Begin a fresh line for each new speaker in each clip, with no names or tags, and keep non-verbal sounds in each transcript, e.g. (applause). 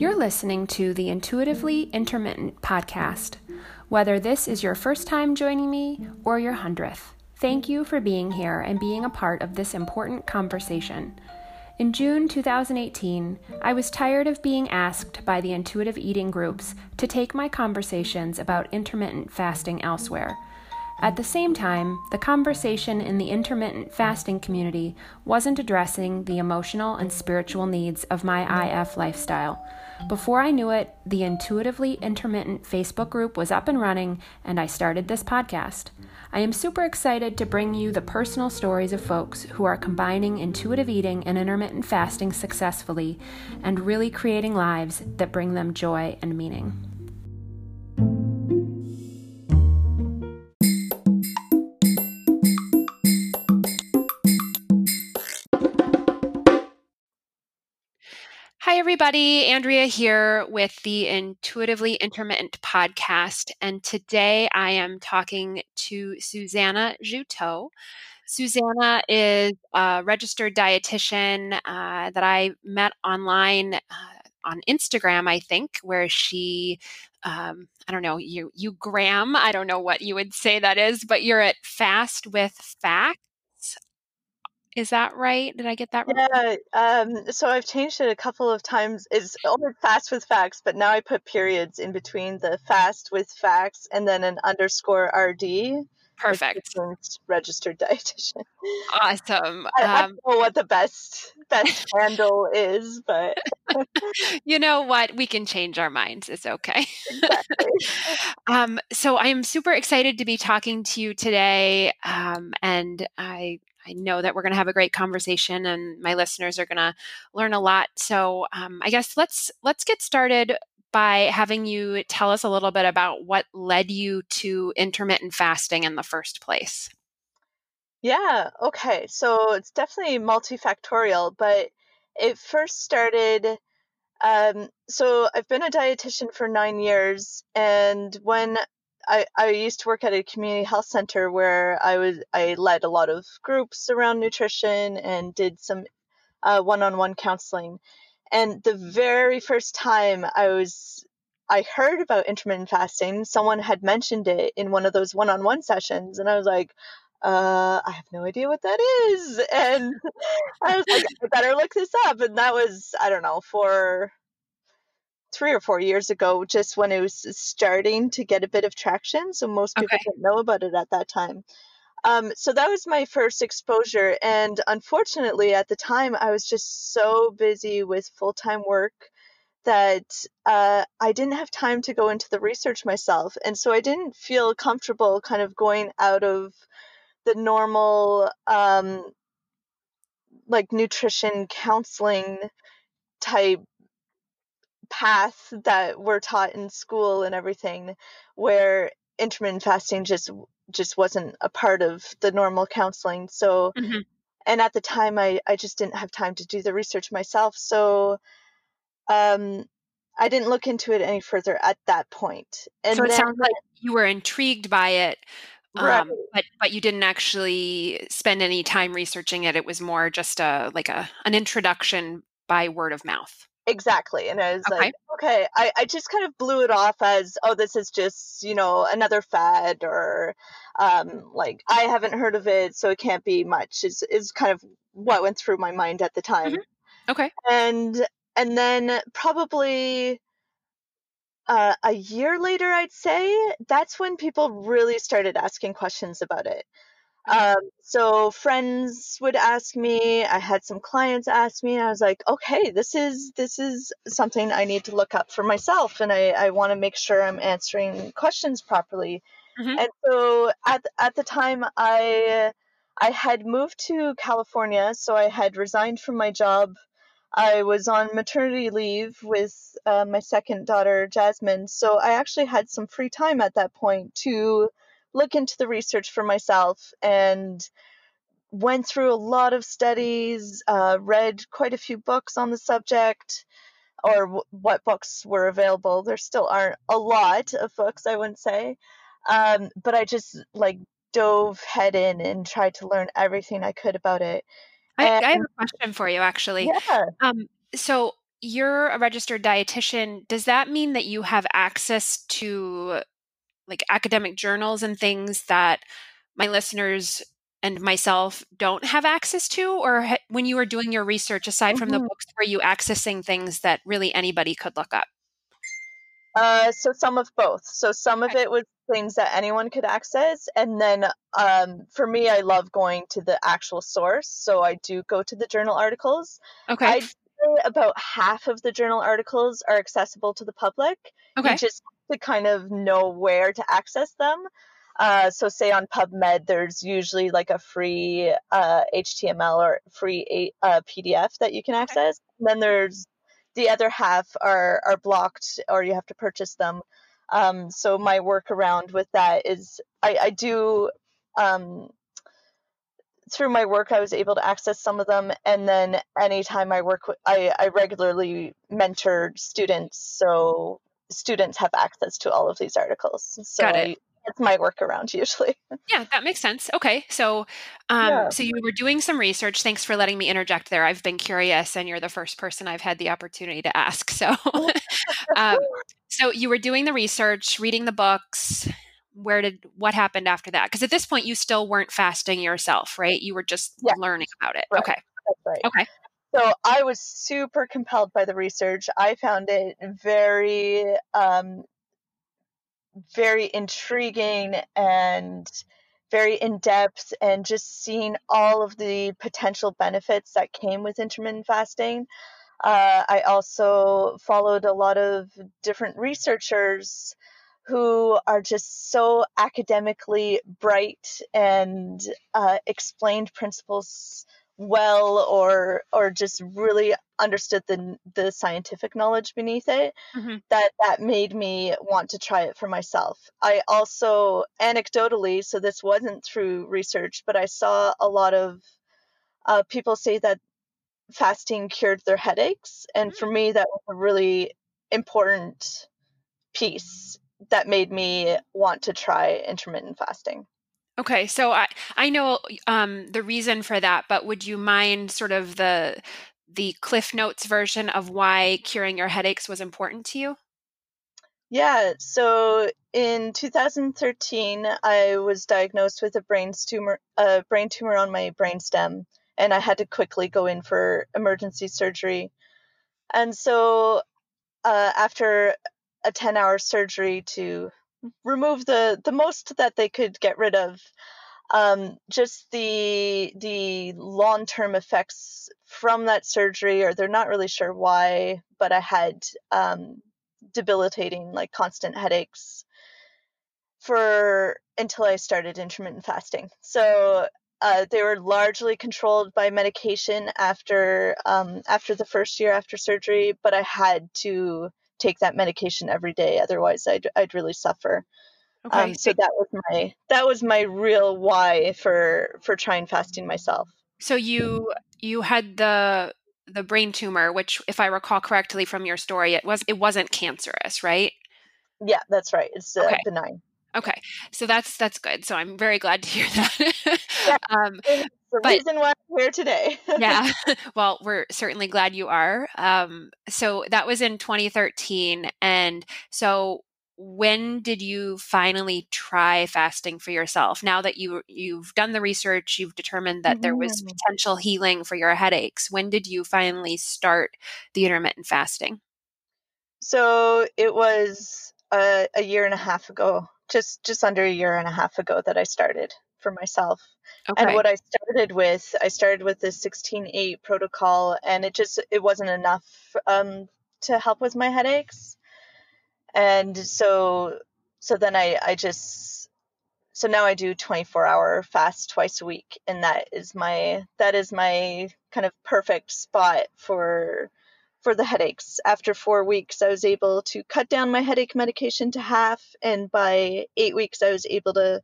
You're listening to the Intuitively Intermittent podcast. Whether this is your first time joining me or your hundredth, thank you for being here and being a part of this important conversation. In June 2018, I was tired of being asked by the intuitive eating groups to take my conversations about intermittent fasting elsewhere. At the same time, the conversation in the intermittent fasting community wasn't addressing the emotional and spiritual needs of my IF lifestyle. Before I knew it, the Intuitively Intermittent Facebook group was up and running, and I started this podcast. I am super excited to bring you the personal stories of folks who are combining intuitive eating and intermittent fasting successfully and really creating lives that bring them joy and meaning. Everybody. Andrea here with the Intuitively Intermittent podcast. And today I am talking to Susanna Juteau. Susanna is a registered dietitian uh, that I met online uh, on Instagram, I think, where she um, I don't know, you you gram, I don't know what you would say that is, but you're at Fast with Facts is that right? Did I get that
right? Yeah. Um, so I've changed it a couple of times. It's only fast with facts, but now I put periods in between the fast with facts and then an underscore RD.
Perfect. (laughs)
Registered dietitian.
Awesome.
I, I, don't um know what the best best (laughs) handle is, but (laughs)
you know what? We can change our minds. It's okay. Exactly. um, so I am super excited to be talking to you today, um, and I I know that we're going to have a great conversation, and my listeners are going to learn a lot. So, um, I guess let's let's get started by having you tell us a little bit about what led you to intermittent fasting in the first place.
Yeah. Okay. So it's definitely multifactorial, but it first started. Um, so I've been a dietitian for nine years, and when I, I used to work at a community health center where I was I led a lot of groups around nutrition and did some uh, one-on-one counseling. And the very first time I was I heard about intermittent fasting, someone had mentioned it in one of those one-on-one sessions, and I was like, uh, I have no idea what that is. (laughs) And (laughs) I was like, I better look this up. And that was, I don't know, for three or four years ago, just when it was starting to get a bit of traction. So most people okay. didn't know about it at that time. Um, so that was my first exposure. And unfortunately, at the time, I was just so busy with full time work that uh, I didn't have time to go into the research myself. And so I didn't feel comfortable kind of going out of the normal, um, like nutrition counseling type path that we're taught in school and everything where intermittent fasting just just wasn't a part of the normal counseling. So mm-hmm. and at the time I, I just didn't have time to do the research myself. So um i didn't look into it any further at that point.
And so it then, sounds like you were intrigued by it um, right. but but you didn't actually spend any time researching it. It was more just a like a an introduction by word of mouth
Exactly. And I was okay. like, okay, I, I just kind of blew it off as, oh, this is just, you know, another fad or um, like I haven't heard of it, so it can't be much is is kind of what went through my mind at the time.
Mm-hmm. Okay.
And and then probably uh, a year later, I'd say, that's when people really started asking questions about it. Um, so friends would ask me, I had some clients ask me, and I was like, okay, this is this is something I need to look up for myself, and I, I want to make sure I'm answering questions properly. Mm-hmm. And so at at the time, I I had moved to California, so I had resigned from my job. I was on maternity leave with uh, my second daughter, Jasmine, so I actually had some free time at that point to look into the research for myself and went through a lot of studies, uh, read quite a few books on the subject, or w- what books were available. There still aren't a lot of books, I wouldn't say. Um, but I just like dove head in and tried to learn everything I could about it.
I, I have a question for you, actually.
Yeah.
Um, so you're a registered dietitian. Does that mean that you have access to like academic journals and things that my listeners and myself don't have access to or ha- when you were doing your research aside from the
Mhm.
books were you accessing things that really anybody could look up
Uh, so some of both. So some of it was things that anyone could access, and then um, for me, I love going to the actual source. So I do go to the journal articles.
okay
I'd say about half of the journal articles are accessible to the public.
okay
You just to kind of know where to access them. Uh, so, say on PubMed, there's usually like a free uh, HTML or free a- uh, PDF that you can access. And then there's the other half are are blocked, or you have to purchase them. Um, so my workaround with that is I, I do um, through my work I was able to access some of them, and then anytime I work with I, I regularly mentor students, so students have access to all of these articles. So
Got it.
That's my workaround (laughs) usually.
yeah that makes sense okay so um
Yeah.
so you were doing some research thanks for letting me interject there i've been curious and you're the first person i've had the opportunity to ask so (laughs) um so you were doing the research reading the books where did what happened after that because at this point you still weren't fasting yourself right you were just
Yeah.
learning about it
Right.
okay
That's right.
okay
So I was super compelled by the research. I found it very, um, very intriguing and very in depth, and just seeing all of the potential benefits that came with intermittent fasting. Uh, I also followed a lot of different researchers who are just so academically bright and uh, explained principles well or or just really understood the the scientific knowledge beneath it
Mhm.
that that made me want to try it for myself. I also anecdotally so this wasn't through research but I saw a lot of uh, people say that fasting cured their headaches and for me that was a really important piece that made me want to try intermittent fasting.
Okay, so I I know um, the reason for that, but would you mind sort of the the Cliff Notes version of why curing your headaches was important to you?
Yeah, so in 2013, I was diagnosed with a brain tumor, a brain tumor on my brainstem, and I had to quickly go in for emergency surgery. And so, uh, after a 10-hour surgery to remove the the most that they could get rid of, um, just the the long-term effects from that surgery, or they're not really sure why, but I had um, debilitating, like constant headaches for until I started intermittent fasting. So uh, they were largely controlled by medication after um, after the first year after surgery, but I had to take that medication every day, otherwise I'd I'd really suffer.
Okay,
Um, so that was my that was my real why for for trying fasting myself.
so you you had the the brain tumor, which, if I recall correctly from your story, it was it wasn't cancerous, right?
Yeah, that's right. It's uh,
Okay.
benign.
Okay, so that's that's good. So I'm very glad to hear (laughs) that.
Yeah.
um,
the
But-
reason why I'm here today. (laughs)
yeah. (laughs) well, we're certainly glad you are. Um, so that was in 2013. And so when did you finally try fasting for yourself? Now that you you've done the research, you've determined that there was
Mhm.
potential healing for your headaches. When did you finally start the intermittent fasting?
So it was a, a year and a half ago, just just under a year and a half ago that I started for myself.
Okay.
And what I started with, I started with the 16-8 protocol, and it just it wasn't enough um, to help with my headaches. And so so then I I just so now I do 24 hour fast twice a week, and that is my that is my kind of perfect spot for for the headaches. After four weeks, I was able to cut down my headache medication to half, and by eight weeks, I was able to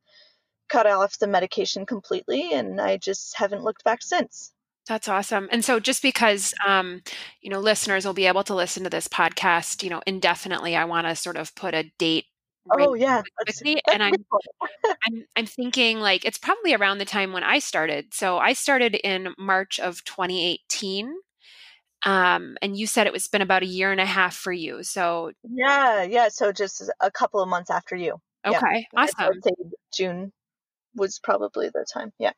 cut off the medication completely, and I just haven't looked back since.
That's awesome. And so just because um, you know, listeners will be able to listen to this podcast, you know, indefinitely, I want to sort of put a date
Oh yeah, that's, that's
And I'm. (laughs) I'm I'm thinking like it's probably around the time when I started. So I started in March of 2018 Um, and you said it was been about a year and a half for you. So
yeah, yeah. So just a couple of months after you.
Okay, yeah. awesome.
June was probably the time. Yeah.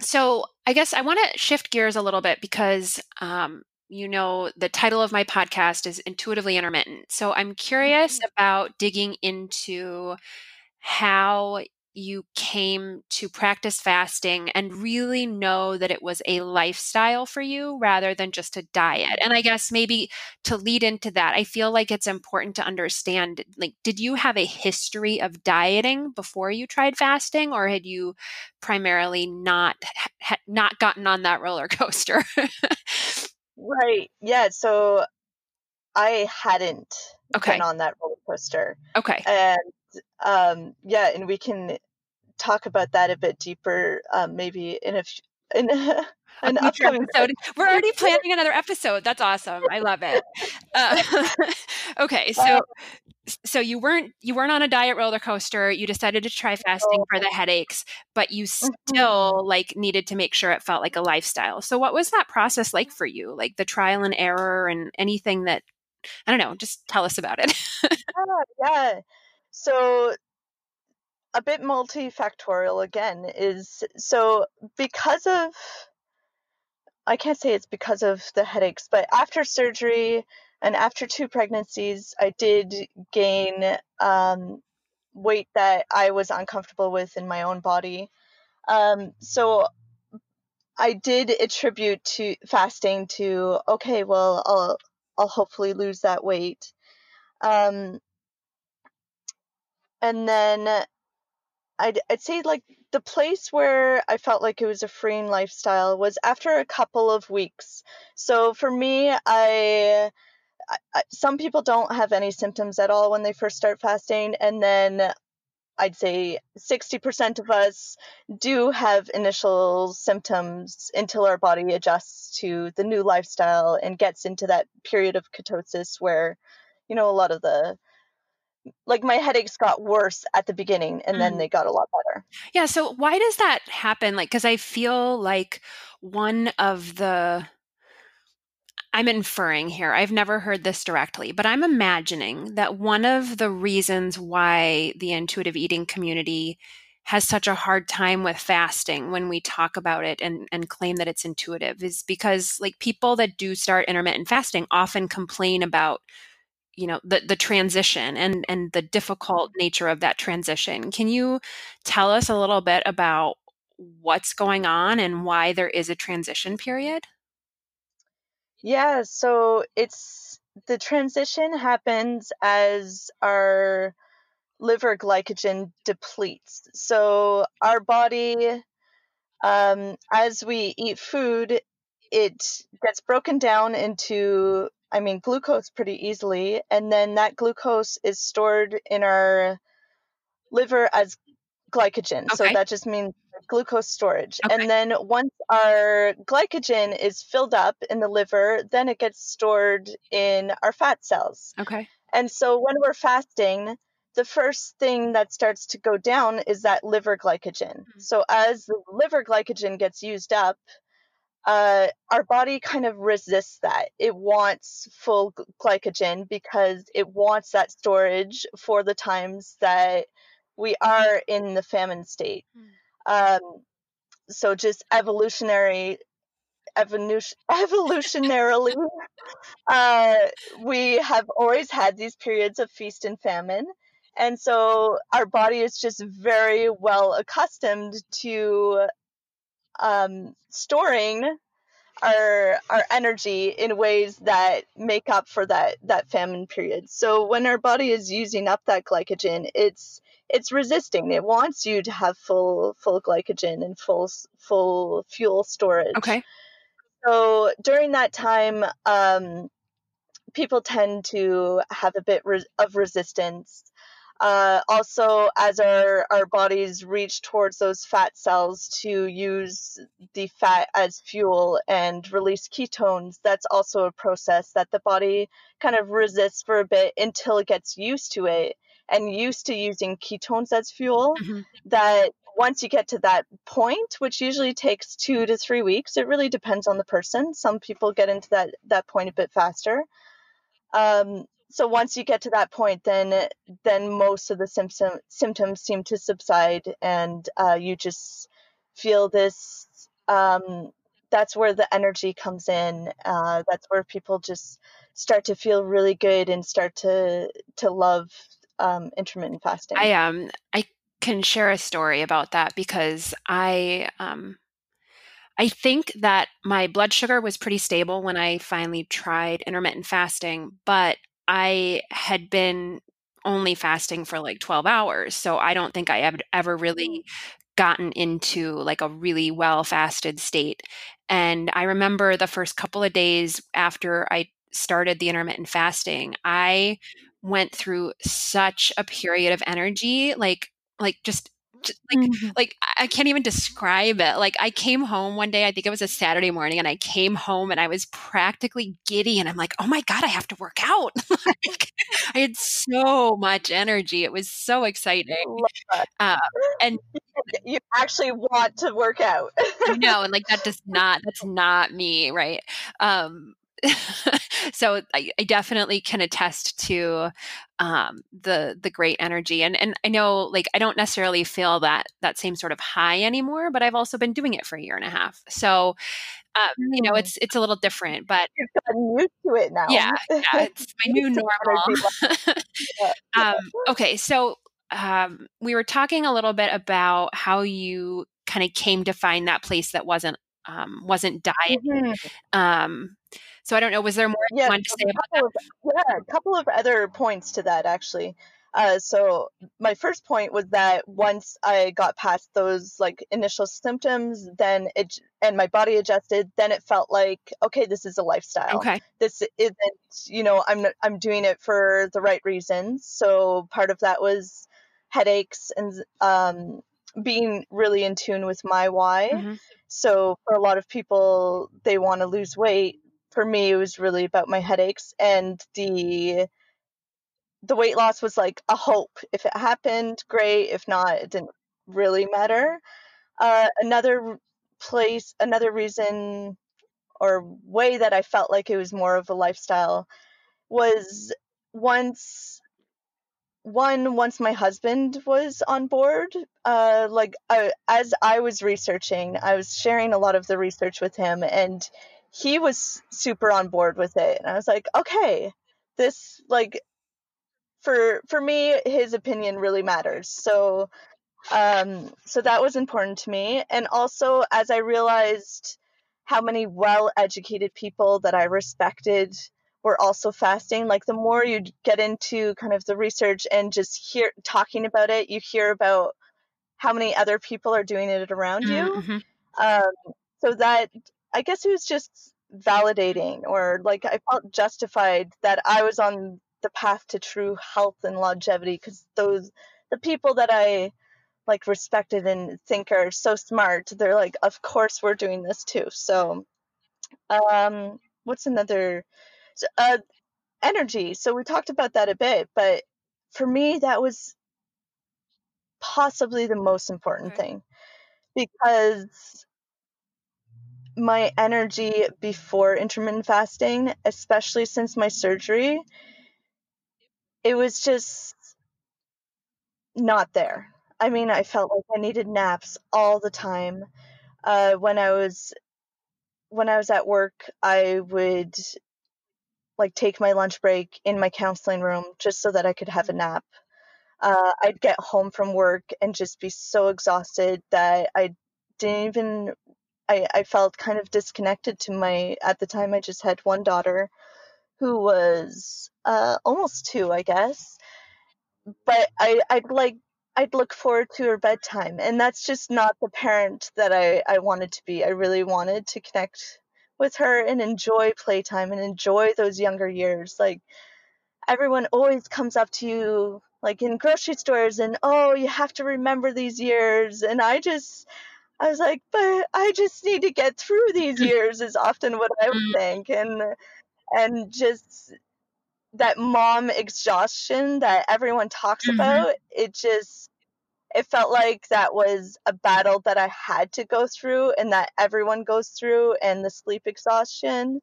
So I guess I want to shift gears a little bit because um, you know the title of my podcast is intuitively intermittent. So I'm curious mm-hmm. about digging into how you came to practice fasting and really know that it was a lifestyle for you rather than just a diet. And I guess maybe to lead into that, I feel like it's important to understand like did you have a history of dieting before you tried fasting or had you primarily not ha- not gotten on that roller (laughs) coaster?
right. Yeah, so I hadn't
okay.
been on that roller coaster.
Okay.
And um, yeah, and we can talk about that a bit deeper, um, maybe in a in (laughs) a, an upcoming
episode. We're already planning another episode. That's awesome. I love it. Uh, (laughs) okay, (laughs) so uh, so you weren't you weren't on a diet roller coaster. You decided to try fasting for the headaches, but you mm-hmm. still mm-hmm. like needed to make sure it felt like a lifestyle. So what was that process like for you? Like the trial and error and anything that I don't know, just tell us about it.
yeah, yeah. So a bit multifactorial again is so because of I can't say it's because of the headaches, but after surgery and after two pregnancies, I did gain um, weight that I was uncomfortable with in my own body. Um, so I did attribute to fasting to okay, well, I'll I'll hopefully lose that weight. Um, and then I'd, I'd say like the place where I felt like it was a freeing lifestyle was after a couple of weeks. So for me, I, I some people don't have any symptoms at all when they first start fasting, and then I'd say 60% of us do have initial symptoms until our body adjusts to the new lifestyle and gets into that period of ketosis where, you know, a lot of the like my headaches got worse at the beginning and mm. then they got a lot better.
Yeah, so why does that happen? Like cuz I feel like one of the I'm inferring here. I've never heard this directly, but I'm imagining that one of the reasons why the intuitive eating community has such a hard time with fasting when we talk about it and, and claim that it's intuitive is because like people that do start intermittent fasting often complain about you know the the transition and and the difficult mm-hmm. nature of that transition. Can you tell us a little bit about what's going on and why there is a transition period?
Yeah so it's the transition happens as our liver glycogen depletes. So our body um, as we eat food it gets broken down into I mean, glucose pretty easily, and then that glucose is stored in our liver as glycogen. Okay. So that just means glucose storage. Okay. And then once our glycogen is filled up in the liver, then it gets stored in our fat cells.
Okay.
And so when we're fasting, the first thing that starts to go down is that liver glycogen. Mm-hmm. So as the liver glycogen gets used up, uh, our body kind of resists that. It wants full glycogen because it wants that storage for the times that we are in the famine state. Mm. Um, so just evolutionary, evolution, (laughs) evolutionarily, (laughs) uh, we have always had these periods of feast and famine. And so our body is just very well accustomed to um, storing our our energy in ways that make up for that that famine period. So when our body is using up that glycogen, it's it's resisting. It wants you to have full full glycogen and full full fuel storage.
Okay.
So during that time, um, people tend to have a bit re- of resistance uh, also, as our, our bodies reach towards those fat cells to use the fat as fuel and release ketones, that's also a process that the body kind of resists for a bit until it gets used to it and used to using ketones as fuel. Mm-hmm. That once you get to that point, which usually takes two to three weeks, it really depends on the person. Some people get into that that point a bit faster. Um, so once you get to that point, then then most of the symptom, symptoms seem to subside, and uh, you just feel this. Um, that's where the energy comes in. Uh, that's where people just start to feel really good and start to to love um, intermittent fasting.
I um I can share a story about that because I um I think that my blood sugar was pretty stable when I finally tried intermittent fasting, but I had been only fasting for like 12 hours. So I don't think I have ever really mm. gotten into like a really well fasted state. And I remember the first couple of days after I started the intermittent fasting, I went through such a period of energy, like like just like mm-hmm. like I can't even describe it. Like I came home one day, I think it was a Saturday morning, and I came home and I was practically giddy, and I'm like, oh my god, I have to work out. (laughs) like, I had so much energy; it was so exciting. Uh, and (laughs)
you actually want to work out.
no, and (laughs) like that does not. That's not me, right? Um, (laughs) so I, I, definitely can attest to um, the the great energy and and I know like I don't necessarily feel that that same sort of high anymore but I've also been doing it for a year and a half. So um, you know mm. it's it's a little different but
you've gotten used to it now.
Yeah, yeah it's (laughs) my new normal. (laughs) um, okay so um, we were talking a little bit about how you kind of came to find that place that wasn't um, wasn't diet mm-hmm. So I don't know. Was there more yeah, you to say about that?
Of, yeah, a couple of other points to that actually. Uh, so my first point was that once I got past those like initial symptoms, then it and my body adjusted, then it felt like okay, this is a lifestyle.
Okay,
this isn't you know I'm I'm doing it for the right reasons. So part of that was headaches and um, being really in tune with my why. Mm-hmm. So for a lot of people, they want to lose weight for me it was really about my headaches and the the weight loss was like a hope. If it happened great. If not it didn't really matter. Uh, another place another reason or way that i felt like it was more of a lifestyle was once one once my husband was on board uh like I, as i was researching i was sharing a lot of the research with him and he was super on board with it. And i was like okay this like for for me his opinion really matters. So um so that was important to me. And also as i realized how many well educated people that i respected were also fasting like the more you get into kind of the research and just hear talking about it you hear about how many other people are doing it around you. Mm-hmm. um, so that I guess it was just validating or like I felt justified that I was on the path to true health and longevity because those the people that I like respected and think are so smart they're like of course we're doing this too so um what's another uh energy so we talked about that a bit but for me that was possibly the most important okay. thing because my energy before intermittent fasting, especially since my surgery, it was just not there. I mean, I felt like I needed naps all the time. Uh, when I was when I was at work, I would like take my lunch break in my counseling room just so that I could have a nap. Uh, I'd get home from work and just be so exhausted that I didn't even I, I felt kind of disconnected to my at the time I just had one daughter who was uh, almost two, I guess. But I, I'd like I'd look forward to her bedtime, and that's just not the parent that I, I wanted to be. I really wanted to connect with her and enjoy playtime and enjoy those younger years. Like everyone always comes up to you like in grocery stores and oh you have to remember these years and I just I was like, but I just need to get through these (laughs) years is often what I would mm. think. And and just that mom exhaustion that everyone talks mm-hmm. about, it just it felt like that was a battle that I had to go through and that everyone goes through, and the sleep exhaustion.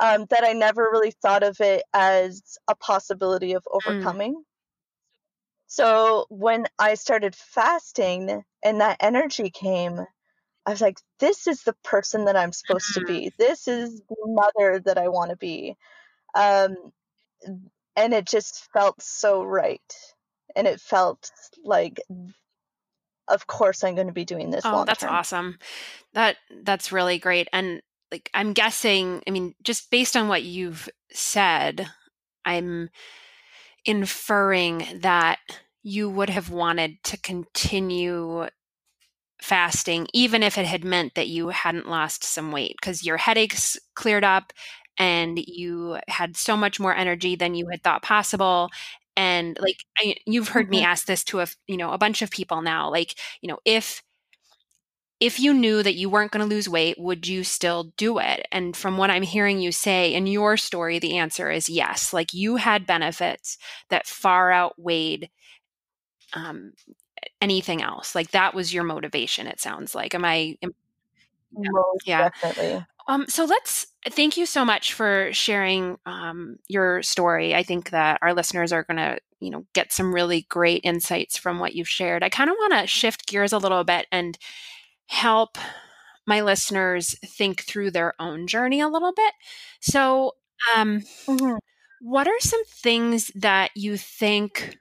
Um, that I never really thought of it as a possibility of
Mm.
overcoming. So when I started fasting and that energy came, I was like, this is the person that I'm supposed to be. This is the mother that I want to be. Um, and it just felt so right. And it felt like, of course, I'm going to be doing this
Oh, that's
term.
awesome. That that's really great. And like I'm guessing, I mean, just based on what you've said, I'm inferring that you would have wanted to continue fasting even if it had meant that you hadn't lost some weight because your headaches cleared up and you had so much more energy than you had thought possible. And like I, you've heard me
Mhm.
ask this to a you know a bunch of people now like you know if if you knew that you weren't going to lose weight would you still do it? And from what i'm hearing you say in your story the answer is yes. Like you had benefits that far outweighed um, anything else like that was your motivation it sounds like am i am,
Most
yeah
definitely.
um, so let's thank you so much for sharing um, your story. I think that our listeners are going to, you know, get some really great insights from what you've shared. I kind of want to shift gears a little bit and help my listeners think through their own journey a little bit. So, um,
Mhm.
what are some things that you think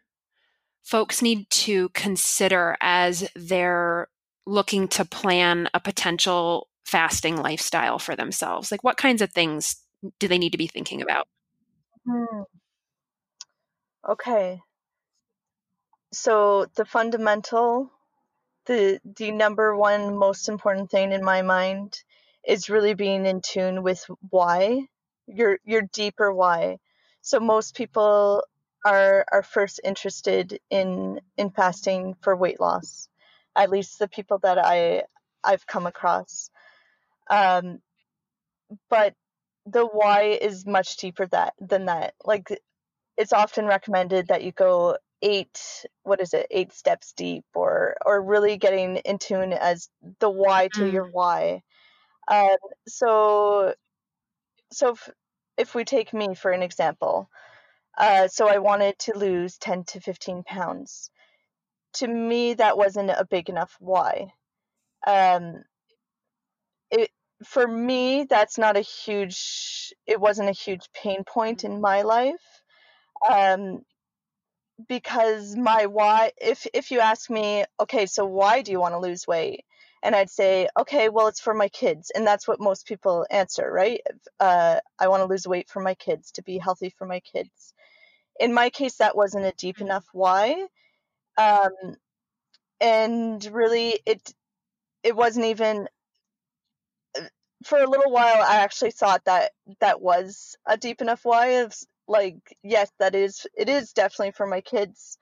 folks need to consider as they're looking to plan a potential fasting lifestyle for themselves? Like, what kinds of things do they need to be thinking about?
Hmm. Okay. So the fundamental, the the number one most important thing in my mind is really being in tune with why, your your deeper why. So most people are are first interested in in fasting for weight loss. At least the people that I I've come across. Um, but the why is much deeper that than that. Like it's often recommended that you go eight what is it eight steps deep or or really getting in tune as the why to your
Mm,
why um, so so if, if we take me for an example uh, so i wanted to lose 10 to 15 pounds. To me that wasn't a big enough why. Um, it for me that's not a huge it wasn't a huge pain point in my life. Um, because my why if if you ask me okay so why do you want to lose weight? And i'd say okay well it's for my kids. And that's what most people answer right? Uh, i want to lose weight for my kids to be healthy for my kids in my case that wasn't a deep
mm,
enough why um, and really it it wasn't even for a little while i actually thought that that was a deep enough why of like yes that is it is definitely for my kids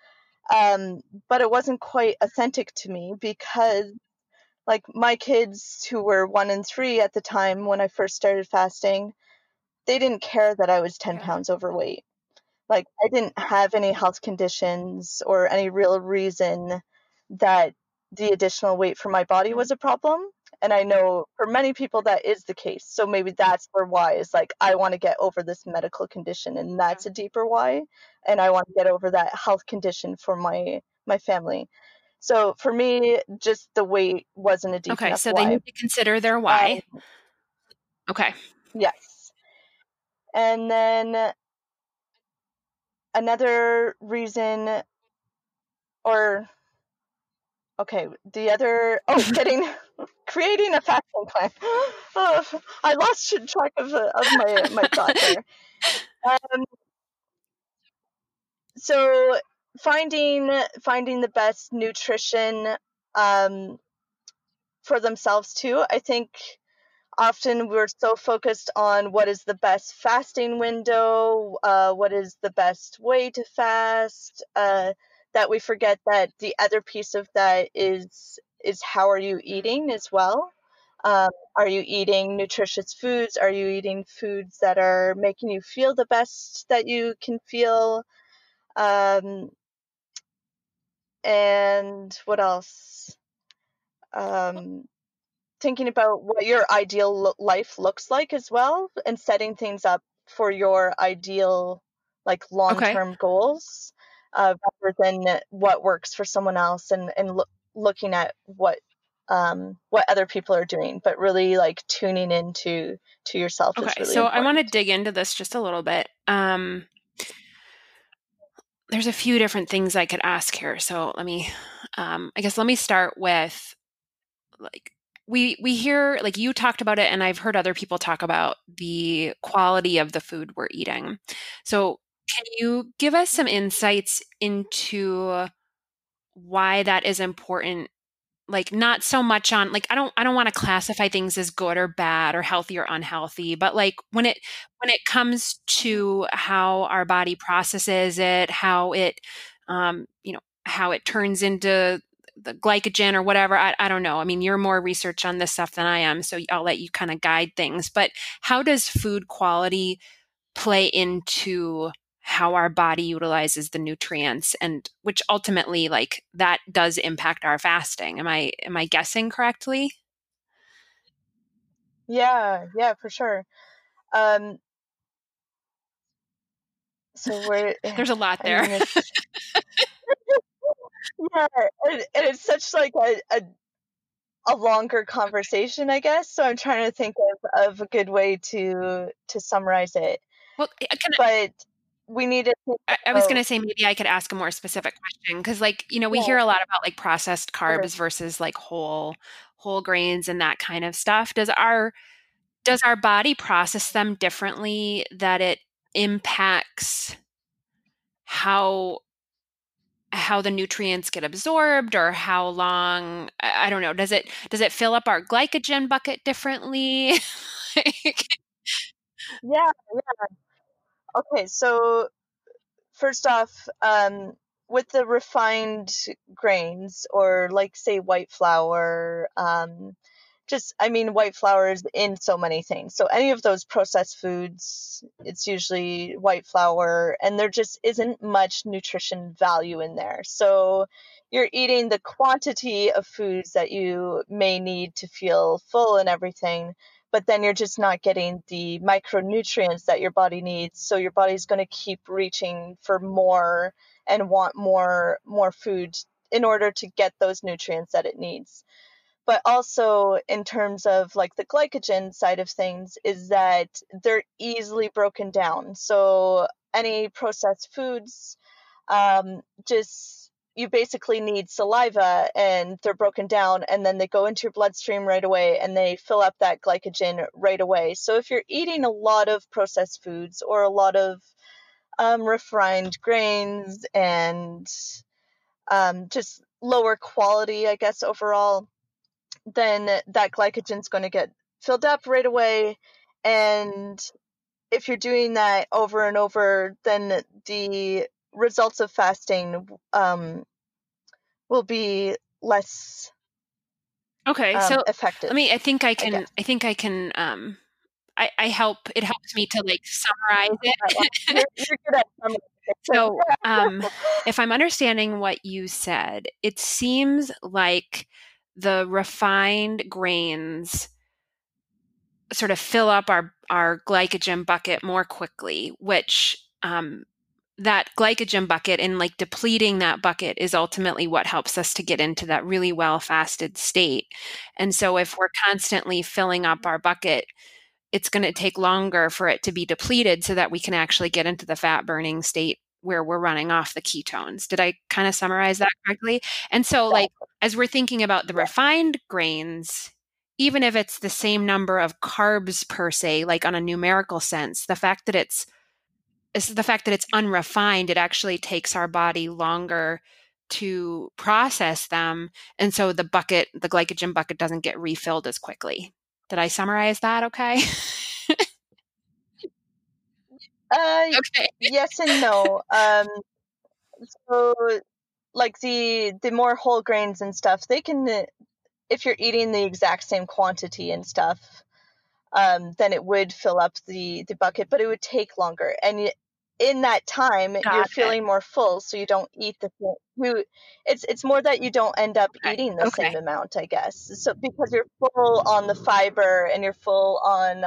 um, but it wasn't quite authentic to me because like my kids who were one and three at the time when i first started fasting they didn't care that i was 10 pounds overweight like i didn't have any health conditions or any real reason that the additional weight for my body was a problem. And i know for many people that is the case. So maybe that's their why is like i want to get over this medical condition and that's a deeper why. And i want to get over that health condition for my my family. So for me just the weight wasn't a deep
Okay, so they need to consider their
um,
why. Okay.
yes. And then another reason or okay the other (laughs) oh getting (laughs) creating a fasting plan. (gasps) Oh, i lost track of, of my my thought there. (laughs) Um, so finding finding the best nutrition um, for themselves too i think often we're so focused on what is the best fasting window, uh, what is the best way to fast, uh, that we forget that the other piece of that is is how are you eating as well. Um, are you eating nutritious foods? Are you eating foods that are making you feel the best that you can feel? Um, and what else? Um, thinking about what your ideal life looks like as well, and setting things up for your ideal, like long term okay. goals, uh, rather than what works for someone else, and and lo- looking at what um, what other people are doing, but really like tuning into to yourself. Okay, really
so
important.
I want to dig into this just a little bit. Um, there's a few different things I could ask here. So let me, um, I guess, let me start with like we we hear like you talked about it, and I've heard other people talk about the quality of the food we're eating. So can you give us some insights into why that is important like not so much on like i don't i don't want to classify things as good or bad or healthy or unhealthy but like when it when it comes to how our body processes it how it um you know how it turns into the glycogen or whatever I, I don't know. I mean you're more research on this stuff than i am so i'll let you kind of guide things. But how does food quality play into how our body utilizes the nutrients and which ultimately like that does impact our fasting? Am i am i guessing correctly?
Yeah yeah for sure. Um so (laughs) we're
there's a lot there (laughs) (laughs)
yeah and, and, it's such like a, a a longer conversation i guess so i'm trying to think of, of a good way to to summarize it
well eh, eh, can
but I- we need to
I, I, was going to say maybe i could ask a more specific question because like you know we yeah. hear a lot about like processed carbs sure. versus like whole whole grains and that kind of stuff does our does our body process them differently that it impacts how how the nutrients get absorbed or how long i don't know does it does it fill up our glycogen bucket differently? (laughs)
Yeah yeah. Okay so first off, um, with the refined grains or like say white flour, um, just I mean white flour is in so many things. So any of those processed foods, it's usually white flour, and there just isn't much nutrition value in there. So you're eating the quantity of foods that you may need to feel full and everything, but then you're just not getting the micronutrients that your body needs so your body's going to keep reaching for more and want more more food in order to get those nutrients that it needs but also in terms of like the glycogen side of things is that they're easily broken down so any processed foods um, just you basically need saliva and they're broken down and then they go into your bloodstream right away and they fill up that glycogen right away. So if you're eating a lot of processed foods or a lot of um, refined grains and um, just lower quality, I guess, overall, then that glycogen is going to get filled up right away. And if you're doing that over and over, then the results of fasting um, will be less
okay
um,
so
effective
i mean i think i can I, I think i can um I, I help it helps me to like summarize it. you're, you're (laughs) so (laughs) um if i'm understanding what you said it seems like the refined grains sort of fill up our our glycogen bucket more quickly which um that glycogen bucket and like depleting that bucket is ultimately what helps us to get into that really well fasted state. And so if we're constantly filling up our bucket, it's going to take longer for it to be depleted so that we can actually get into the fat burning state where we're running off the ketones. Did I kind of summarize that correctly? And so like as we're thinking about the refined grains, even if it's the same number of carbs per se, like on a numerical sense, the fact that it's is the fact that it's unrefined, it actually takes our body longer to process them. And so the bucket, the glycogen bucket doesn't get refilled as quickly. Did I summarize that okay? (laughs)
uh, okay. yes and no. (laughs) Um, so like the the more whole grains and stuff, they can if you're eating the exact same quantity and stuff, um, then it would fill up the the bucket, but it would take longer. And in that time
Got
you're
it.
feeling more full so you don't eat the same you it's it's more that you don't end up
Okay.
eating the
Okay.
same amount i guess so because you're full on the fiber and you're full on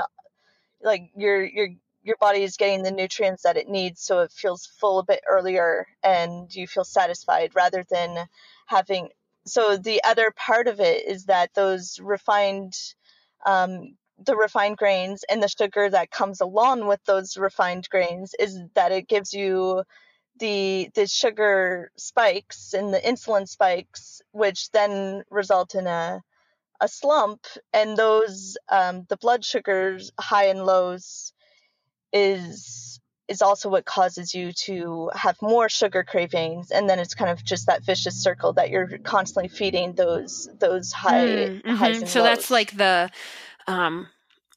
like your your your body is getting the nutrients that it needs so it feels full a bit earlier and you feel satisfied rather than having so the other part of it is that those refined um, the refined grains and the sugar that comes along with those refined grains is that it gives you the the sugar spikes and the insulin spikes which then result in a a slump. And those um, the blood sugars high and lows is is also what causes you to have more sugar cravings. And then it's kind of just that vicious circle that you're constantly feeding those those high
Mm,
highs
mhm.
and
So that's like the um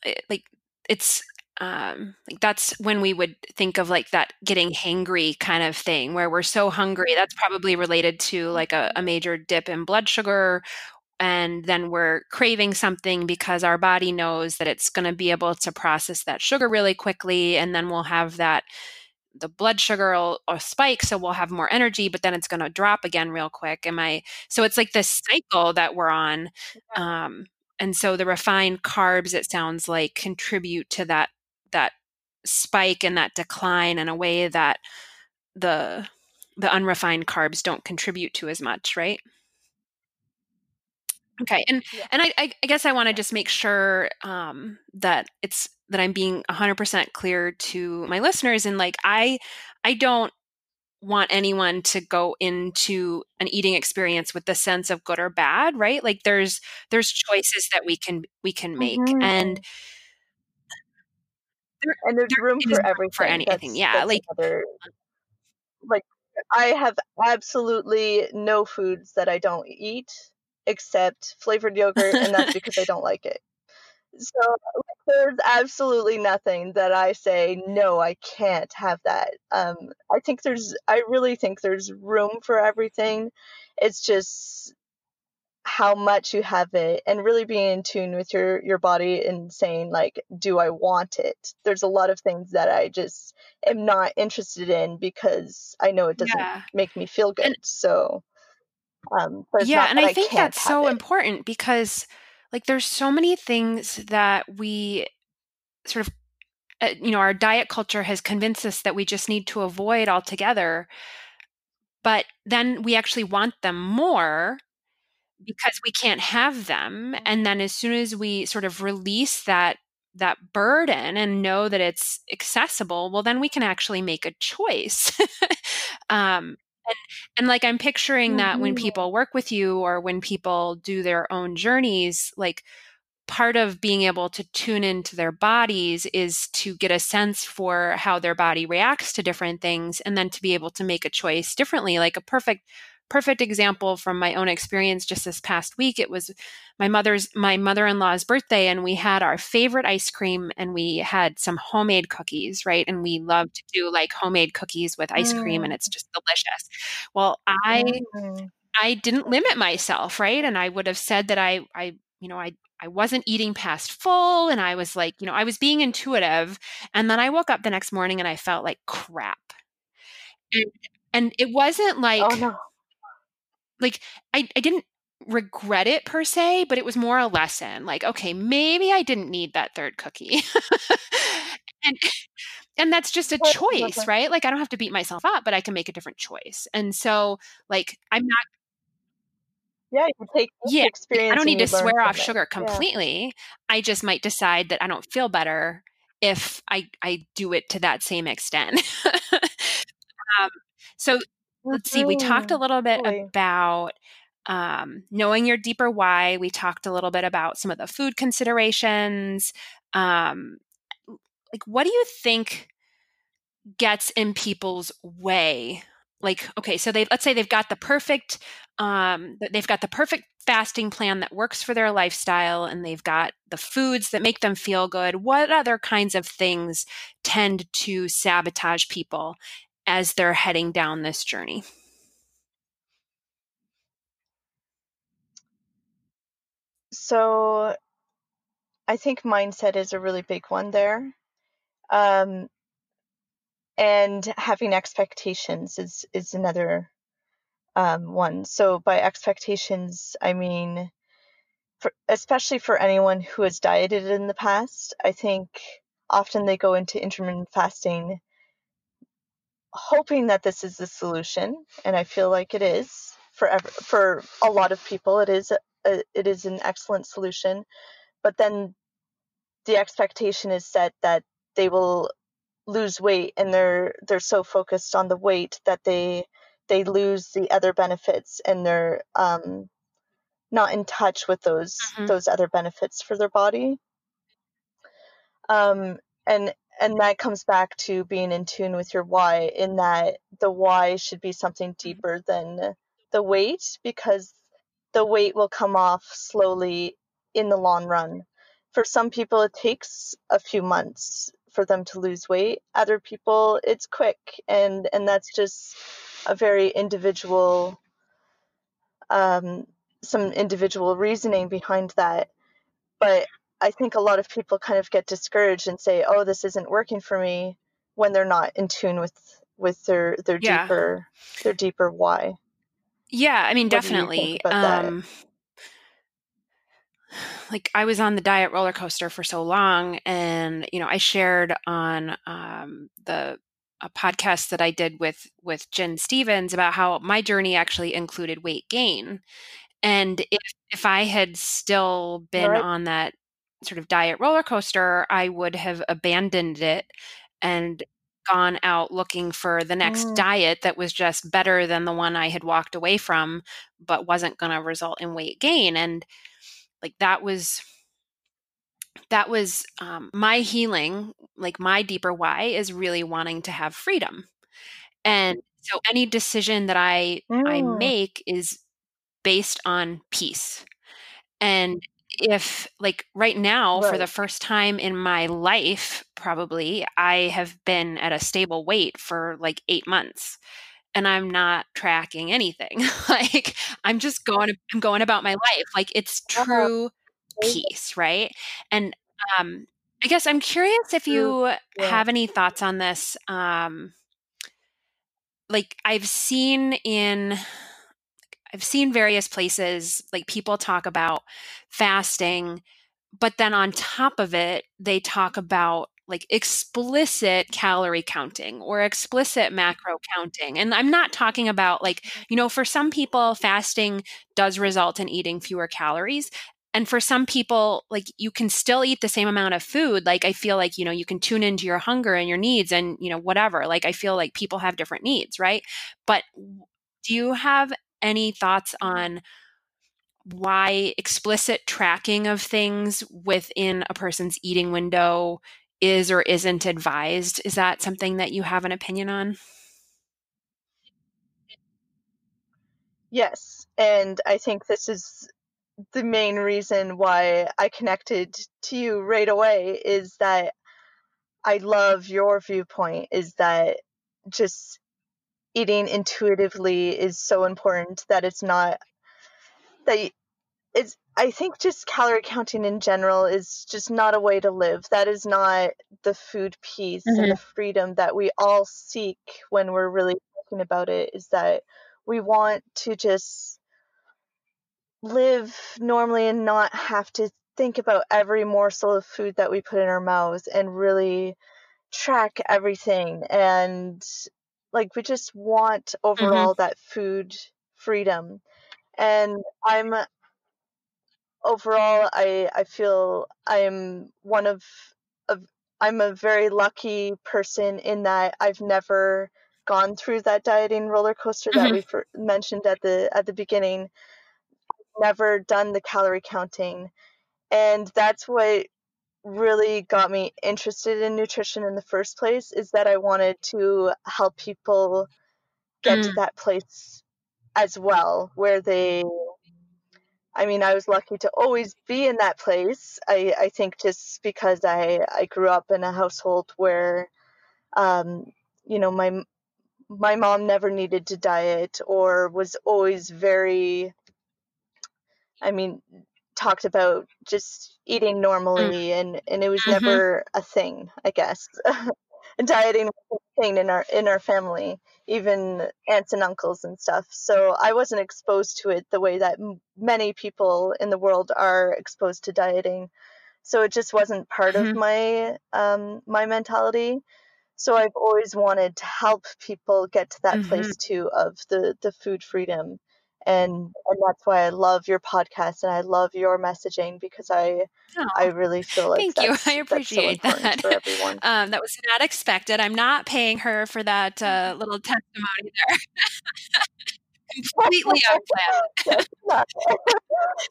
it- like it's um like that's when we would think of like that getting hangry kind of thing where we're so hungry. That's probably related to like a, a major dip in blood sugar and then we're craving something because our body knows that it's going to be able to process that sugar really quickly and then we'll have that the blood sugar will, will spike so we'll have more energy but then it's going to drop again real quick. Am i so it's like this cycle that we're on um, and so the refined carbs it sounds like contribute to that that spike and that decline in a way that the the unrefined carbs don't contribute to as much right okay and
Yeah.
and i i, guess i want to just make sure um, that it's that i'm being 100% clear to my listeners and like i i don't want anyone to go into an eating experience with the sense of good or bad right like there's there's choices that we can we can make
Mhm.
and there,
and there's
there
room for everything
for anything
that's
yeah
that's
like
another like i have absolutely no foods that i don't eat except flavored yogurt and that's because i don't like it. So like, there's absolutely nothing that i say no i can't have that. Um i think there's i really think there's room for everything. It's just how much you have it and really being in tune with your your body and saying like do i want it? There's a lot of things that i just am not interested in because i know it doesn't
yeah.
make me feel good
and
so um
yeah and i
i
think that's so
it.
important because like there's so many things that we sort of uh, you know our diet culture has convinced us that we just need to avoid altogether but then we actually want them more because we can't have them and then as soon as we sort of release that that burden and know that it's accessible well then we can actually make a choice. (laughs) Um and, and like i'm picturing that when
Mhm.
people work with you or when people do their own journeys like part of being able to tune into their bodies is to get a sense for how their body reacts to different things and then to be able to make a choice differently like a perfect perfect example from my own experience just this past week it was my mother's my mother-in-law's birthday and we had our favorite ice cream and we had some homemade cookies right? And we love to do like homemade cookies with ice cream and
Mm,
it's just delicious. Well i
mm,
I didn't limit myself, right? And I would have said that I I you know, I I wasn't eating past full and I was like, you know, I was being intuitive and then I woke up the next morning and I felt like crap. And, and it wasn't
oh
like
no
like I I didn't regret it per se, but it was more a lesson. Like, okay, maybe I didn't need that third cookie. (laughs) and and that's just a choice, right? Like I don't have to beat myself up, but I can make a different choice. And so like I'm not
yeah you can take
yeah, like, I don't need to swear off
it
sugar
yeah
completely. I just might decide that I don't feel better if I I do it to that same extent. (laughs) um, so let's see. We talked a
Mhm.
little bit about um, knowing your deeper why. We talked a little bit about some of the food considerations. Um, like, what do you think gets in people's way? Like, okay, so they let's say they've got the perfect um, they've got the perfect fasting plan that works for their lifestyle, and they've got the foods that make them feel good. What other kinds of things tend to sabotage people as they're heading down this journey?
so i think mindset is a really big one there um and having expectations is is another um, one. So by expectations, I mean, for, especially for anyone who has dieted in the past, I think often they go into intermittent fasting hoping that this is the solution, and I feel like it is for ever, for a lot of people. It is a, it is an excellent solution, but then the expectation is set that they will lose weight and they're they're so focused on the weight that they they lose the other benefits and they're um, not in touch with those mm-hmm. those other benefits for their body. Um, and and that comes back to being in tune with your why in that the why should be something mm-hmm. deeper than the weight because the weight will come off slowly in the long run. For some people, it takes a few months for them to lose weight. Other people, it's quick, and and that's just a very individual, um, some individual reasoning behind that. But I think a lot of people kind of get discouraged and say, "Oh, this isn't working for me," when they're not in tune with with their their yeah. deeper their deeper why.
Yeah, I mean, what definitely. Um, like I was on the diet roller coaster for so long, and you know, I shared on um, the a podcast that I did with with Gin Stephens about how my journey actually included weight gain, and if if I had still been right. on that sort of diet roller coaster, I would have abandoned it and gone out looking for the next mm. diet that was just better than the one I had walked away from, but wasn't going to result in weight gain. And like that was that was um, my healing like my deeper why is really wanting to have freedom and so any decision that i mm. i make is based on peace and if like right now right. for the first time in my life probably i have been at a stable weight for like 8 months and i'm not tracking anything (laughs) like i'm just going i'm going about my life like it's uh-huh. true peace right and um i guess i'm curious if you yeah. have any thoughts on this um like i've seen in I've seen various places like people talk about fasting, but then on top of it, they talk about like explicit calorie counting or explicit mm. macro counting. And I'm not talking about like, you know, for some people, fasting does result in eating fewer calories. And for some people, like you can still eat the same amount of food. Like I feel like, you know, you can tune into your hunger and your needs and, you know, whatever. Like I feel like people have different needs, right? But do you have any thoughts on why explicit tracking of things within a person's eating window is or isn't advised? Is that something that you have an opinion on?
Yes. And I think this is the main reason why I connected to you right away is that I love your viewpoint is that just eating intuitively is so important that it's not that it's I think just calorie counting in general is just not a way to live. That is not the food peace mm-hmm. and the freedom that we all seek when we're really talking about it is that we want to just live normally and not have to think about every morsel of food that we put in our mouths and really track everything and like we just want mm-hmm. overall mm-hmm. that food freedom and i'm overall i i feel i'm one of, of i'm a very lucky person in that i've never gone through that dieting roller coaster mm-hmm. that we for, mentioned at the at the beginning never done the calorie counting and that's what really got me interested in nutrition in the first place is that I wanted to help people get mm. to that place as well where they I mean I was lucky to always be in that place I, I think just because I, I grew up in a household where um, you know my my mom never needed to diet or was always very I mean talked about just eating mm. normally mm. and and it was mm-hmm. never a thing i guess (laughs) dieting was a thing in our in our family, even aunts and uncles and stuff. So I wasn't exposed to it the way that m- many people in the world are exposed to dieting. So it just wasn't part of
Mhm.
my um, my mentality. So I've always wanted to help people get to that
Mhm.
place too of the the food freedom. And and that's why I love your podcast and I love your messaging because I I
Oh,
really feel like
thank you. I
so
appreciate
important
that. (laughs) Um, that was not expected. I'm not paying her for that uh, (laughs) little testimony there. (laughs) Completely unplanned.
That's not